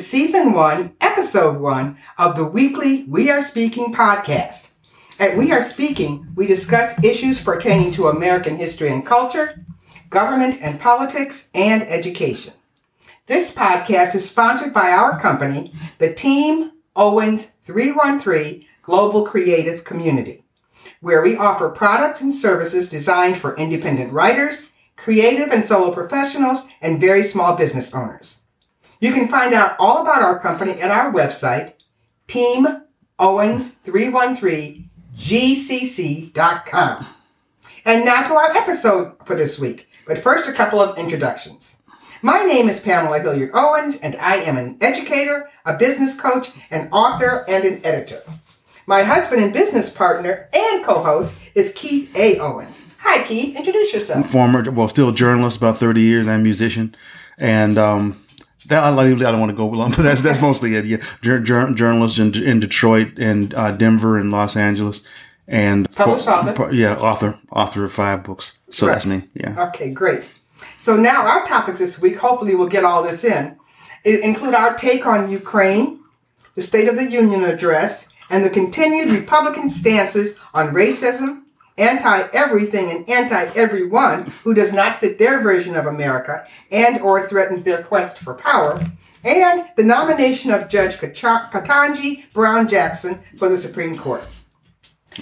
Season 1, Episode 1 of the weekly We Are Speaking podcast. At We Are Speaking, we discuss issues pertaining to American history and culture, government and politics, and education. This podcast is sponsored by our company, the Team Owens 313 Global Creative Community, where we offer products and services designed for independent writers, creative and solo professionals, and very small business owners. You can find out all about our company at our website, teamowens313gcc.com. And now to our episode for this week. But first, a couple of introductions. My name is Pamela Hilliard Owens, and I am an educator, a business coach, an author, and an editor. My husband and business partner and co host is Keith A. Owens. Hi, Keith. Introduce yourself. Former, well, still journalist, about 30 years, and musician. And um, that I, don't want to go long, but that's that's mostly it. Yeah, Jur- journalists in, in Detroit and uh, Denver and Los Angeles, and Published author. Yeah, author, author of five books. So Right. that's me. Yeah. Okay, great. So now our topics this week, hopefully we'll get all this in, it include our take on Ukraine, the State of the Union address, and the continued Republican stances on racism, anti-everything and anti-everyone who does not fit their version of America and or threatens their quest for power, and the nomination of Judge Ketanji Brown Jackson for the Supreme Court.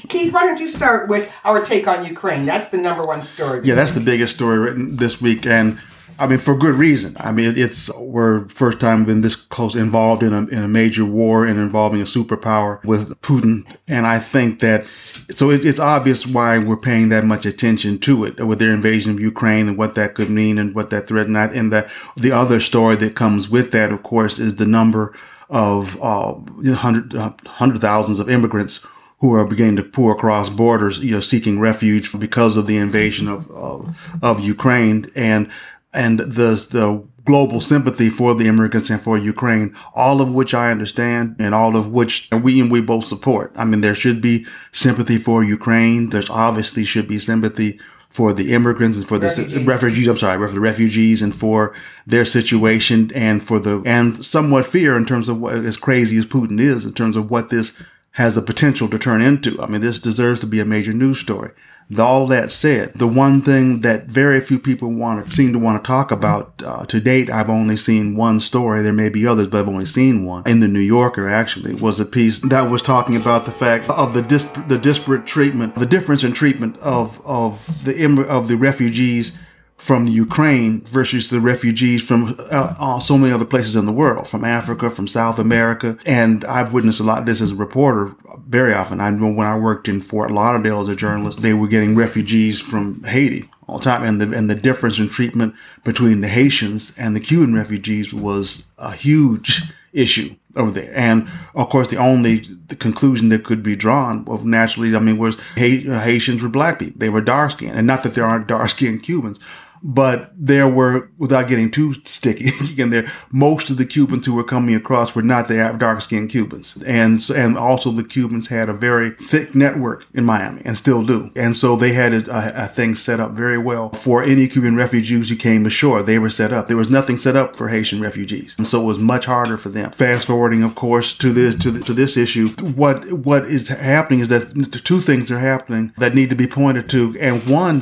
Keith, why don't you start with our take on Ukraine? That's the number one story. Yeah, that's the biggest story written this week, and I mean for good reason. I mean it's we're first time been this close involved in a in a major war and involving a superpower with Putin, and I think that so it, it's obvious why we're paying that much attention to it with their invasion of Ukraine and what that could mean and what that threat and, I, and the the other story that comes with that, of course, is the number of uh, hundred uh, hundred thousands of immigrants who are beginning to pour across borders, you know, seeking refuge because of the invasion of, of, of Ukraine and, and the, the global sympathy for the immigrants and for Ukraine, all of which I understand and all of which we and we both support. I mean, there should be sympathy for Ukraine. There's obviously should be sympathy for the immigrants and for the Refugees. refugees. I'm sorry, for the refugees and for their situation and for the and somewhat fear in terms of what as crazy as Putin is in terms of what this has the potential to turn into. I mean, this deserves to be a major news story. All that said, the one thing that very few people want to seem to want to talk about uh, to date, I've only seen one story. There may be others, but I've only seen one in the New Yorker. Actually, was a piece that was talking about the fact of the dis- the disparate treatment, the difference in treatment of of the Im- of the refugees from the Ukraine versus the refugees from uh, uh, so many other places in the world, from Africa, from South America. And I've witnessed a lot of this as a reporter very often. I know when I worked in Fort Lauderdale as a journalist, they were getting refugees from Haiti all the time. And the, and the difference in treatment between the Haitians and the Cuban refugees was a huge issue over there. And of course, the only the conclusion that could be drawn of naturally, I mean, was Haitians were black people. They were dark skinned. And not that there aren't dark skinned Cubans, but there were, without getting too sticky, again, there, most of the Cubans who were coming across were not the dark skinned Cubans. And, and also the Cubans had a very thick network in Miami and still do. And so they had a, a, a thing set up very well for any Cuban refugees who came ashore. They were set up. There was nothing set up for Haitian refugees. And so it was much harder for them. Fast forwarding, of course, to this, to, the, to this issue, what, what is happening is that two things are happening that need to be pointed to. And one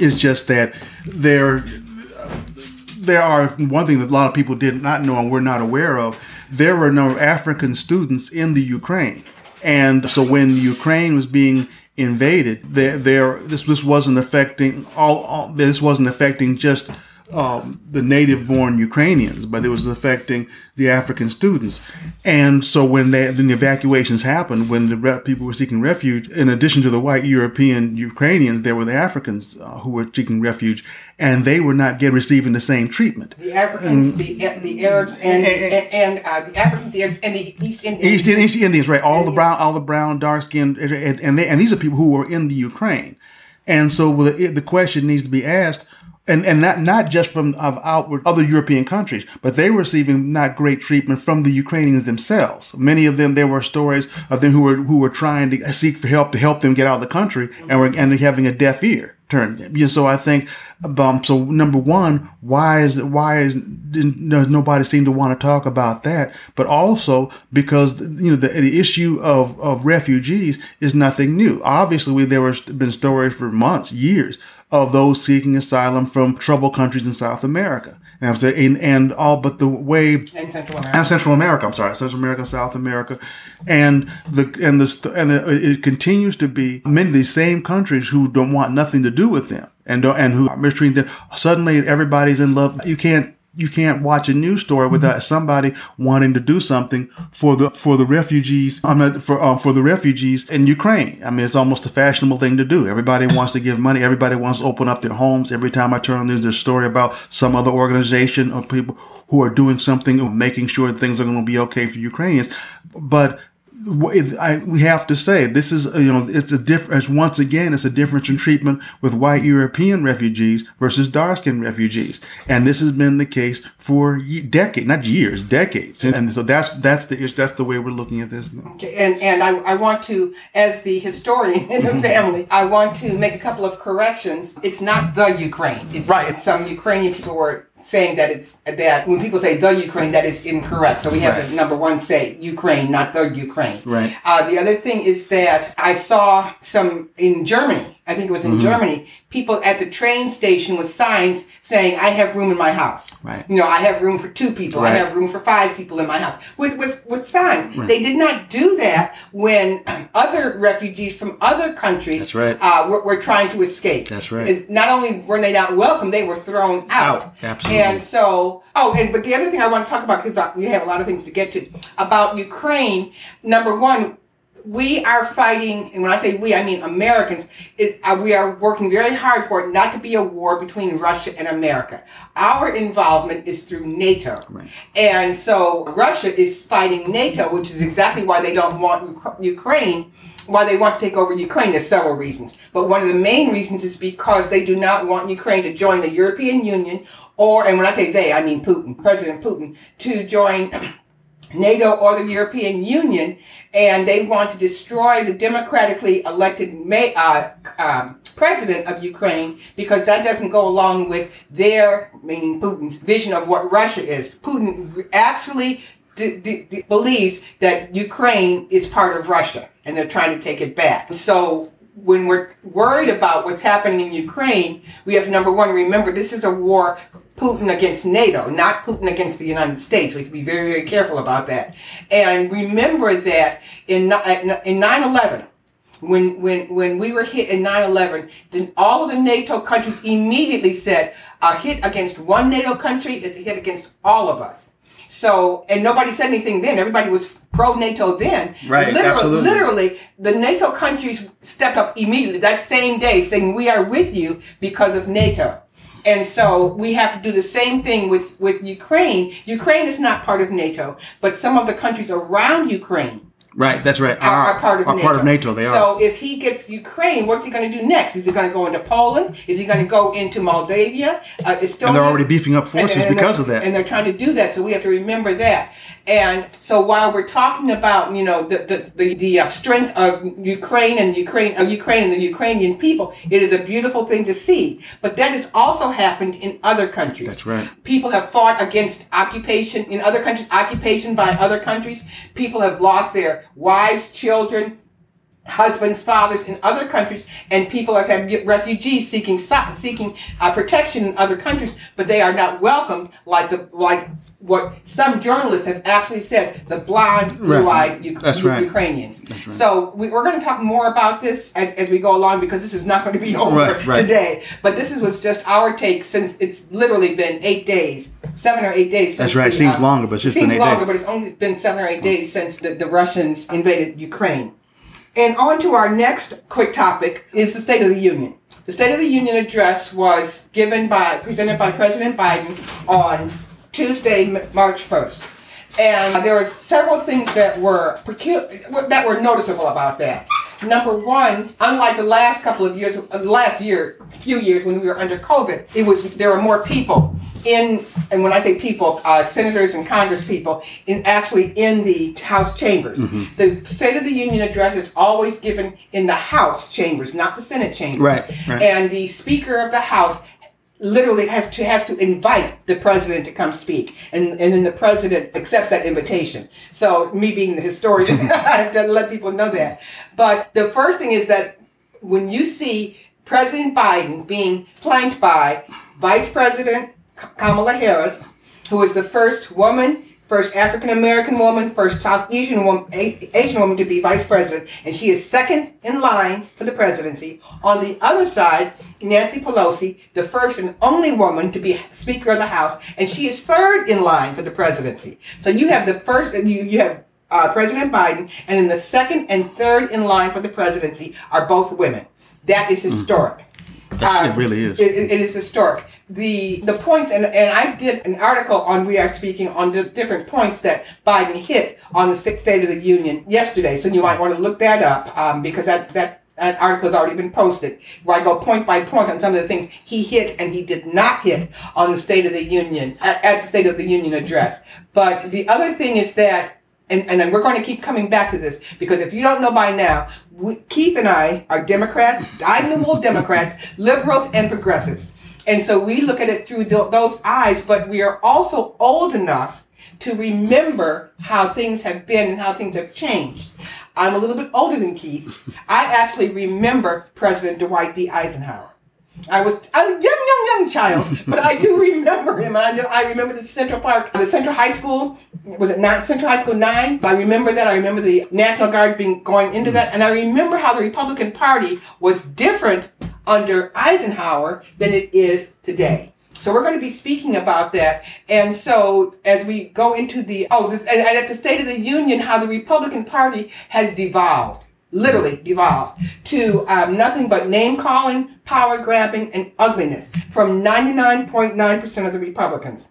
is just that there there are one thing that a lot of people did not know and were not aware of. There were no African students in the Ukraine, and so when Ukraine was being invaded, there, there this this wasn't affecting all, all this wasn't affecting just um, the native-born Ukrainians, but it was affecting the African students. And so when, they, when the evacuations happened, when the re- people were seeking refuge, in addition to the white European Ukrainians, there were the Africans uh, who were seeking refuge, and they were not get receiving the same treatment. The Africans, the the Arabs, and and, and uh, the Africans, the Arabs, and the East Indians. East, East Indians, right? All the brown, all the brown, dark skinned, and and, they, and these are people who were in the Ukraine, and so the, the question needs to be asked, and and not not just from of outward other European countries, but they were receiving not great treatment from the Ukrainians themselves. Many of them, there were stories of them who were who were trying to seek for help to help them get out of the country, and were and having a deaf ear. turn. Yeah, so I think, um, so number one, why is why is does nobody seem to want to talk about that? But also because you know the, the issue of of refugees is nothing new. Obviously, we, there have been stories for months, years of those seeking asylum from troubled countries in South America. And, and, and all but the way and Central America. and Central America. I'm sorry, Central America, South America, and the and the and it continues to be many of these same countries who don't want nothing to do with them and and who are mistreating them. Suddenly, everybody's in love. You can't you can't watch a news story without somebody wanting to do something for the for the refugees. I mean, for um, for the refugees in Ukraine. I mean, it's almost a fashionable thing to do. Everybody wants to give money. Everybody wants to open up their homes. Every time I turn on, news, there's a story about some other organization or people who are doing something or making sure that things are going to be okay for Ukrainians. But I, we have to say this is you know it's a difference once again it's a difference in treatment with white European refugees versus dark skinned refugees. And this has been the case for decades not years decades. And, and so that's that's the that's the way we're looking at this okay and and I, I want to as the historian in the mm-hmm. family I want to make a couple of corrections. It's not the Ukraine. It's, right. some Ukrainian people were saying that it's that when people say the Ukraine, that is incorrect. So we have right. to number one say Ukraine, not the Ukraine. Right. Uh, the other thing is that I saw some in Germany. I think it was in mm-hmm. Germany. People at the train station with signs saying, "I have room in my house." Right. You know, I have room for two people. Right. I have room for five people in my house. With with with signs. Right. They did not do that when other refugees from other countries. That's right. Uh, were, were trying to escape. That's right. not only were they not welcome, they were thrown out. out. Absolutely. And so, oh, and but the other thing I want to talk about because we have a lot of things to get to about Ukraine. Number one, we are fighting, and when I say we, I mean Americans. It, uh, we are working very hard for it not to be a war between Russia and America. Our involvement is through NATO, right. and so Russia is fighting NATO, which is exactly why they don't want Ukraine. Why they want to take over Ukraine? There's several reasons, but one of the main reasons is because they do not want Ukraine to join the European Union, or, and when I say they, I mean Putin, President Putin, to join. NATO or the European Union, and they want to destroy the democratically elected may, uh, um, president of Ukraine because that doesn't go along with their, meaning Putin's, vision of what Russia is. Putin actually d- d- d- believes that Ukraine is part of Russia, and they're trying to take it back. So when we're worried about what's happening in Ukraine, we have number one remember this is a war Putin against NATO, not Putin against the United States. We have to be very, very careful about that. And remember that in in 9/11, when when when we were hit in 9/11, then all of the NATO countries immediately said a hit against one NATO country is a hit against all of us. So, and nobody said anything then. Everybody was pro NATO then. Right. Literally, absolutely. literally, the NATO countries stepped up immediately that same day, saying, "We are with you because of NATO." And so we have to do the same thing with, with Ukraine. Ukraine is not part of NATO, but some of the countries around Ukraine Right, that's right. Are, are, part of are NATO. part of NATO. They so are. So if he gets Ukraine, what's he going to do next? Is he going to go into Poland? Is he going to go into Moldavia? Uh, Estonia? And they're already beefing up forces and, and because of that. And they're trying to do that. So we have to remember that. And so while we're talking about, you know, the the the, the uh, strength of Ukraine and Ukraine of Ukraine and the Ukrainian people, it is a beautiful thing to see. But that has also happened in other countries. That's right. People have fought against occupation in other countries, occupation by other countries. People have lost their wives, children, husbands, fathers in other countries, and people have had refugees seeking seeking uh, protection in other countries, but they are not welcomed like the like what some journalists have actually said: the blonde, blue-eyed U- right. Ukrainians. Right. So we, are going to talk more about this as, as we go along because this is not going to be over right, today. But this is, was just our take since it's literally been eight days, seven or eight days. That's right. The, seems uh, longer, but it's just seems been eight longer, days. but it's only been seven or eight days since the, the Russians invaded Ukraine. And on to our next quick topic is the State of the Union. The State of the Union address was given by, presented by President Biden on Tuesday, March 1st. And there were several things that were that were noticeable about that. Number one, unlike the last couple of years, uh, last year, few years when we were under COVID, it was there were more people in, and when I say people, uh, senators and Congress people, in actually in the House chambers. Mm-hmm. The State of the Union address is always given in the House chambers, not the Senate chambers. Right, right. And the Speaker of the House literally has to has to invite the president to come speak. And and then the president accepts that invitation. So me being the historian i have to let people know that. But the first thing is that when you see president biden being flanked by vice president kamala harris who is the first woman first African American woman, first South Asian woman, Asian woman to be vice president, and she is second in line for the presidency. On the other side, Nancy Pelosi, the first and only woman to be Speaker of the House, and she is third in line for the presidency. So you have the first, you you have uh, President Biden, and then the second and third in line for the presidency are both women. That is historic. Mm. Uh, it really is. It, it is historic. The the points, and, and I did an article on We Are Speaking on the different points that Biden hit on the Sixth State of the Union yesterday. So you might want to look that up um, because that, that that article has already been posted, where I go point by point on some of the things he hit and he did not hit on the State of the Union, at, at the State of the Union address. But the other thing is that and, and we're going to keep coming back to this because if you don't know by now, we, Keith and I are Democrats, dyed-in-the-wool Democrats, liberals, and progressives. And so we look at it through th- those eyes, but we are also old enough to remember how things have been and how things have changed. I'm a little bit older than Keith. I actually remember President Dwight D. Eisenhower. I was a young, young, young child, but I do remember him. I, do, I remember the Central Park, the Central High School. Was it not Central High School nine? I remember that. I remember the National Guard being going into that, and I remember how the Republican Party was different under Eisenhower than it is today. So we're going to be speaking about that. And so as we go into the oh, this, and at the State of the Union, how the Republican Party has devolved literally devolved to um, nothing but name calling, power grabbing, and ugliness from 99.9% of the Republicans.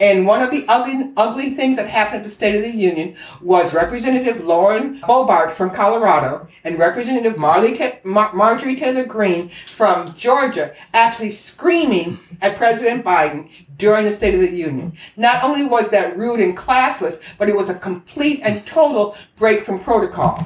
And one of the ugly, ugly things that happened at the State of the Union was Representative Lauren Boebert from Colorado and Representative Marley Mar- Marjorie Taylor Greene from Georgia actually screaming at President Biden during the State of the Union. Not only was that rude and classless, but it was a complete and total break from protocol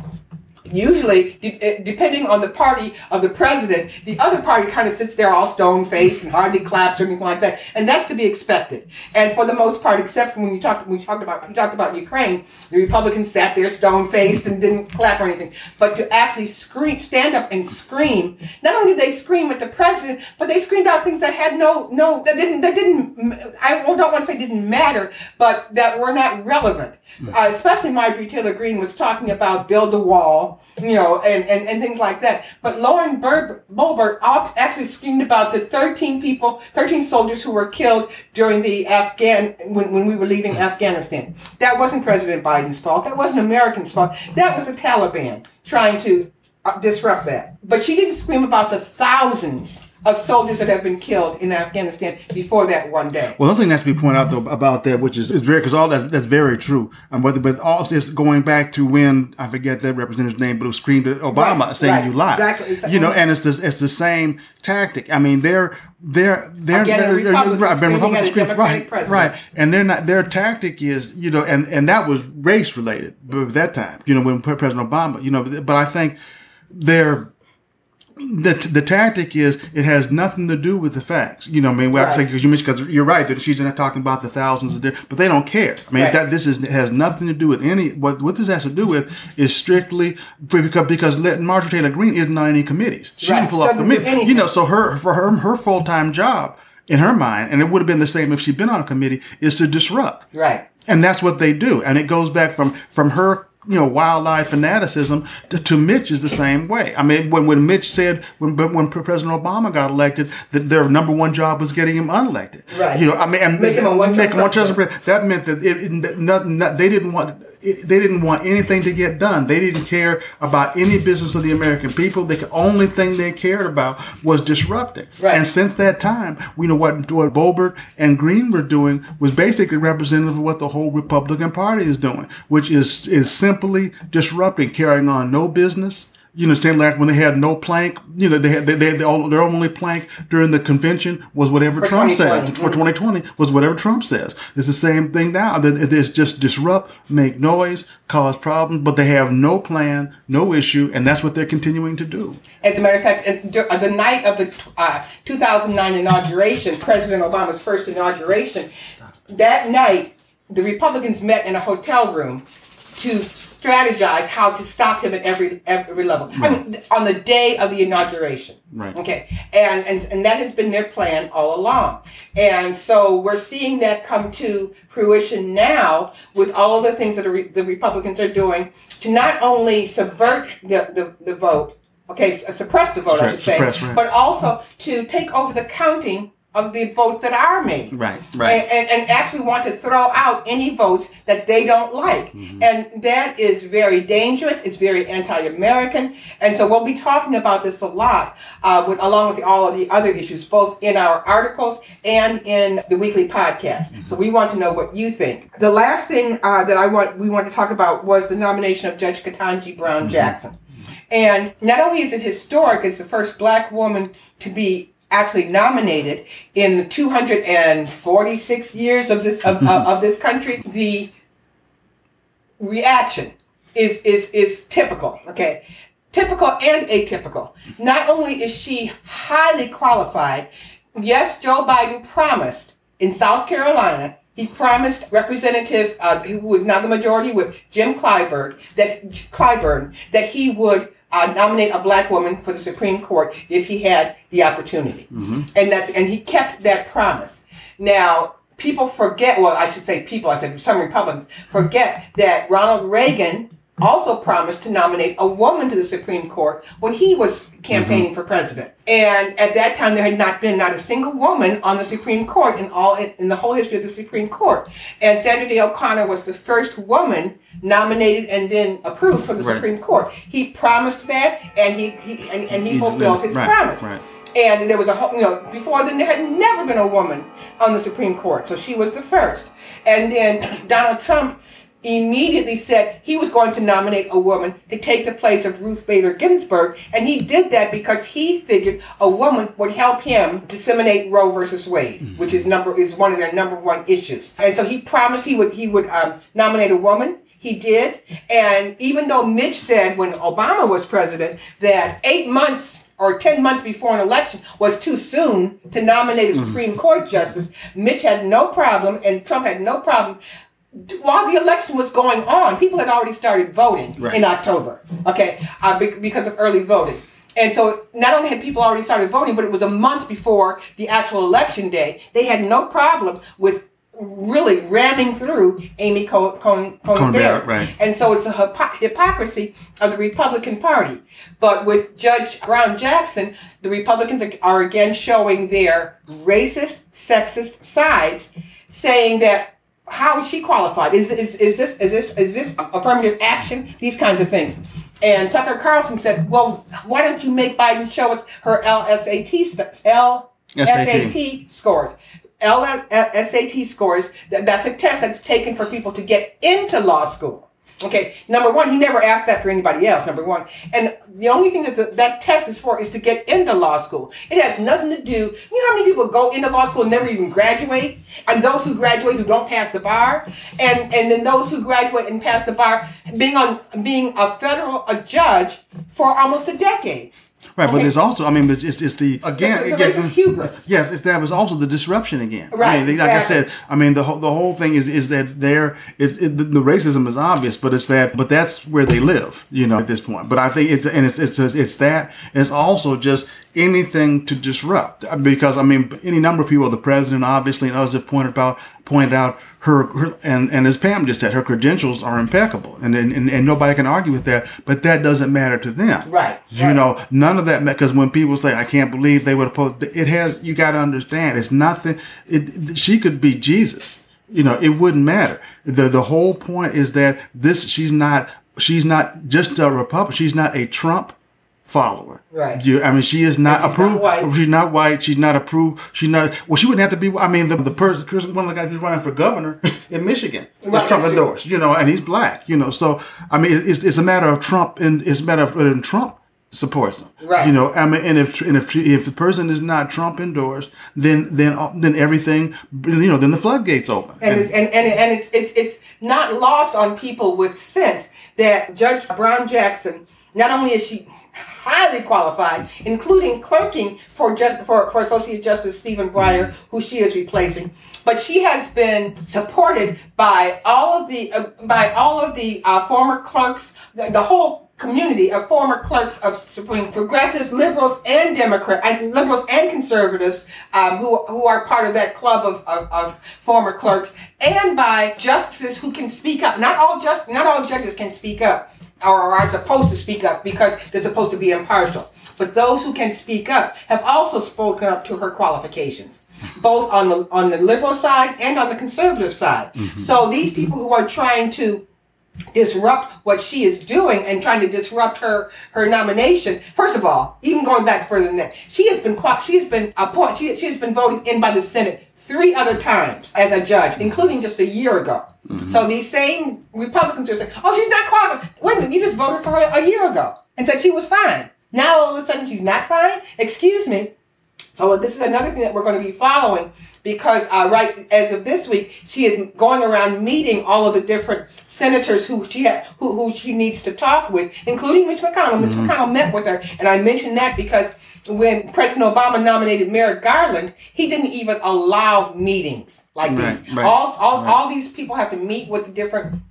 usually eh, depending on the party of the president the other party kind of sits there all stone faced and hardly claps or anything like that and that's to be expected. And for the most part except when you talked when we talked about we talked about ukraine the republicans sat there stone faced and didn't clap or anything. But to actually scream stand up and scream not only did they scream at the president but they screamed out things that had no no that didn't that didn't i don't want to say didn't matter but that were not relevant. Uh, especially marjorie taylor greene was talking about build a wall you know, and, and, and things like that. But Lauren Boebert actually screamed about the 13 people, 13 soldiers who were killed during the Afghan, when, when we were leaving Afghanistan. That wasn't President Biden's fault. That wasn't Americans' fault. That was the Taliban trying to uh, disrupt that. But she didn't scream about the thousands of soldiers that have been killed in Afghanistan before that one day. Well, the thing that's to be pointed out though about that, which is, is very because all that's that's very true. Um, but but all this going back to when I forget that representative's name, but who screamed at Obama right, saying right, you lie. Exactly. You know, and it's the it's the same tactic. I mean, they're they're they're, Again, they're, Republicans screaming, right, president. right, and they're not. Their tactic is you know, and and that was race related. But at that time, you know, when President Obama, you know, but I think they're the the tactic is it has nothing to do with the facts. You know, I mean, well, right. because you mentioned because you're right that she's not talking about the thousands of different, but they don't care. I mean, right. that this is has nothing to do with any. What what this has to do with is strictly because because Marjorie Taylor Greene isn't on any committees. She right. didn't pull off committee. You know, so her for her her full time job in her mind, and it would have been the same if she'd been on a committee, is to disrupt. Right. And that's what they do, and it goes back from from her you know, wildlife fanaticism to, to, Mitch is the same way. I mean, when, when Mitch said, when, when President Obama got elected, that their number one job was getting him unelected. Right. You know, I mean, and make him a one make him one president. That meant that it, it not, not, they didn't want, it, they didn't want anything to get done. They didn't care about any business of the American people. The only thing they cared about was disrupting. Right. And since that time, we know what, what Boebert and Greene were doing was basically representative of what the whole Republican Party is doing, which is, is simply simply disrupting, carrying on no business, You know, same like when they had no plank, you know, they had, they, they had their only plank during the convention was whatever For Trump 2020. said. For 2020 was whatever Trump says. It's the same thing now. There's just disrupt, make noise, cause problems, but they have no plan, no issue, and that's what they're continuing to do. As a matter of fact, uh, the night of the uh, 2009 inauguration, President Obama's first inauguration, that night, the Republicans met in a hotel room to strategize how to stop him at every every level. I mean, on the day of the inauguration. Right. Okay. And, and and that has been their plan all along. And so we're seeing that come to fruition now with all the things that the, re- the Republicans are doing to not only subvert the, the, the vote, okay, suppress the vote, I should say, suppress, right. but also to take over the counting of the votes that are made. Right, And, and, and actually want to throw out any votes that they don't like. Mm-hmm. And that is very dangerous. It's very anti-American. And so we'll be talking about this a lot, uh, with, along with all of the other issues, both in our articles and in the weekly podcast. Mm-hmm. So we want to know what you think. The last thing uh, that I want we want to talk about was the nomination of Judge Ketanji Brown Mm-hmm. Jackson. And not only is it historic, it's the first black woman to be actually nominated in the 246 years of this of, of, of this country. The reaction is is is typical. Okay, typical and atypical. Not only is she highly qualified, yes, Joe Biden promised in South Carolina. He promised Representative, uh, who was now the majority with Jim Clyburn, that Clyburn, that he would uh, nominate a black woman for the Supreme Court if he had the opportunity, and that's and he kept that promise. Now people forget, well, I should say people, I said some Republicans forget that Ronald Reagan also promised to nominate a woman to the Supreme Court when he was campaigning mm-hmm. for president. And at that time, there had not been not a single woman on the Supreme Court in all in the whole history of the Supreme Court. And Sandra Day O'Connor was the first woman nominated and then approved for the Right. Supreme Court. He promised that, and he, he and, and he, He fulfilled his Right, promise. right. And there was a whole, you know, before then there had never been a woman on the Supreme Court, so she was the first. And then Donald Trump immediately said he was going to nominate a woman to take the place of Ruth Bader Ginsburg, and he did that because he figured a woman would help him disseminate Roe versus Wade, which is number is one of their number one issues. And so he promised he would he would um, nominate a woman. He did. And even though Mitch said when Obama was president that eight months or 10 months before an election was too soon to nominate a Supreme Court justice, Mitch had no problem and Trump had no problem. While the election was going on, people had already started voting Right. in October, okay, uh, because of early voting. And so not only had people already started voting, but it was a month before the actual election day. They had no problem with really ramming through Amy Co- Coney Coney Coney Barrett. Right. And so it's a hypo- hypocrisy of the Republican Party. But with Judge Brown Jackson, the Republicans are, are again showing their racist, sexist sides, saying that how is she qualified? Is, is, is this is this is this affirmative action? These kinds of things. And Tucker Carlson said, "Well, why don't you make Biden show us her LSAT st- LSAT scores?" LSAT scores. That's a test that's taken for people to get into law school. Okay, number one, he never asked that for anybody else. Number one, and the only thing that the, that test is for is to get into law school. It has nothing to do. You know how many people go into law school and never even graduate, and those who graduate who don't pass the bar, and and then those who graduate and pass the bar being on being a federal a judge for almost a decade. Right, but Okay. it's also, I mean, it's, it's, it's the again, The- the again, racist hubris. Yes, it's that was also the disruption again. I Right, mean, like I said, I mean, the whole the whole thing is is that there is it, the, the racism is obvious, but it's that, but that's where they live, you know, at this point. But I think it's and it's it's it's that. It's also just anything to disrupt because I mean, any number of people, the president, obviously, and others have pointed out pointed out her, her and and as Pam just said, her credentials are impeccable, and and, and, nobody can argue with that. But that doesn't matter to them, Right, You right. know, none of that because when people say I can't believe they would oppose, it has you got to understand it's nothing. It she could be Jesus. You know, it wouldn't matter. the The whole point is that this she's not she's not just a Republican. She's not a Trump follower. Right. You, I mean, she is not And she's not approved. white. She's not white. She's not approved. She's not. Well, she wouldn't have to be. I mean, the, the person, one of the guys who's running for governor in Michigan Right, is Trump endorsed. You know, and he's black. You know, so I mean, it's, it's a matter of Trump and it's a matter of whether Trump supports him. Right. You know, I mean, and if and if if the person is not Trump endorsed, then then uh, then everything, you know, then the floodgates open. And it's, and, and, and it's, it's, it's not lost on people with sense that Judge Brown Jackson, not only is she highly qualified, including clerking for just for, for Associate Justice Stephen Breyer, who she is replacing, but she has been supported by all of the uh, by all of the uh, former clerks, the, the whole community of former clerks of Supreme progressives, liberals, and Democrats, and liberals and conservatives um, who, who are part of that club of, of, of, former clerks, and by justices who can speak up. Not all just not all judges can speak up or are supposed to speak up because they're supposed to be impartial. But those who can speak up have also spoken up to her qualifications both on the on the liberal side and on the conservative side. Mm-hmm. So these people who are trying to disrupt what she is doing and trying to disrupt her her nomination. First of all, even going back further than that, she has been she has been appointed she, she has been voted in by the Senate three other times as a judge, including just a year ago. Mm-hmm. So these same Republicans are saying, "Oh, she's not qualified." Wait a minute, you just voted for her a year ago and said she was fine. Now all of a sudden she's not fine. Excuse me. So this is another thing that we're going to be following because uh, right as of this week, she is going around meeting all of the different senators who she ha- who, who she needs to talk with, including Mitch McConnell. Mitch mm-hmm. McConnell met with her, and I mentioned that because when President Obama nominated Merrick Garland, he didn't even allow meetings like right, these. Right, all all, right. all these people have to meet with the different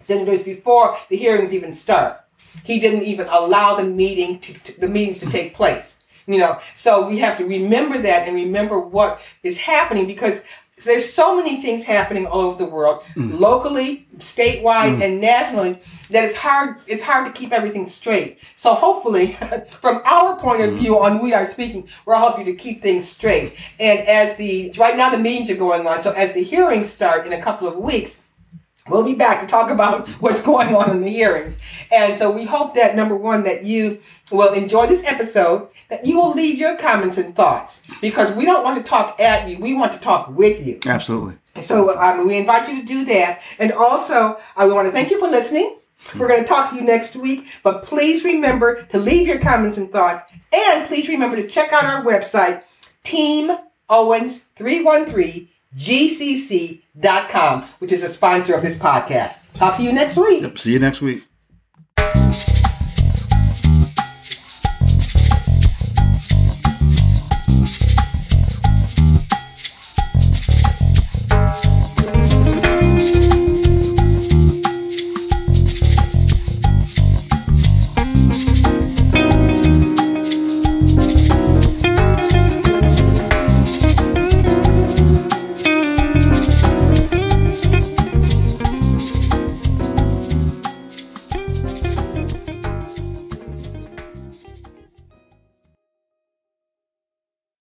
senators before the hearings even start. He didn't even allow the meeting to, to the meetings to take place. You know, so we have to remember that and remember what is happening because there's so many things happening all over the world, mm. locally, statewide, mm. and nationally, that it's hard. It's hard to keep everything straight. So hopefully, from our point of mm. view on We Are Speaking, we'll help you to keep things straight. And as the right now the meetings are going on, so as the hearings start in a couple of weeks, We'll be back to talk about what's going on in the hearings. And so we hope that number one, that you will enjoy this episode, that you will leave your comments and thoughts because we don't want to talk at you. We want to talk with you. Absolutely. So um, we invite you to do that. And also, I want to thank you for listening. We're going to talk to you next week, but please remember to leave your comments and thoughts. And please remember to check out our website, Team Owens 313 gcc.com, which is a sponsor of this podcast. Talk to you next week. Yep, see you next week.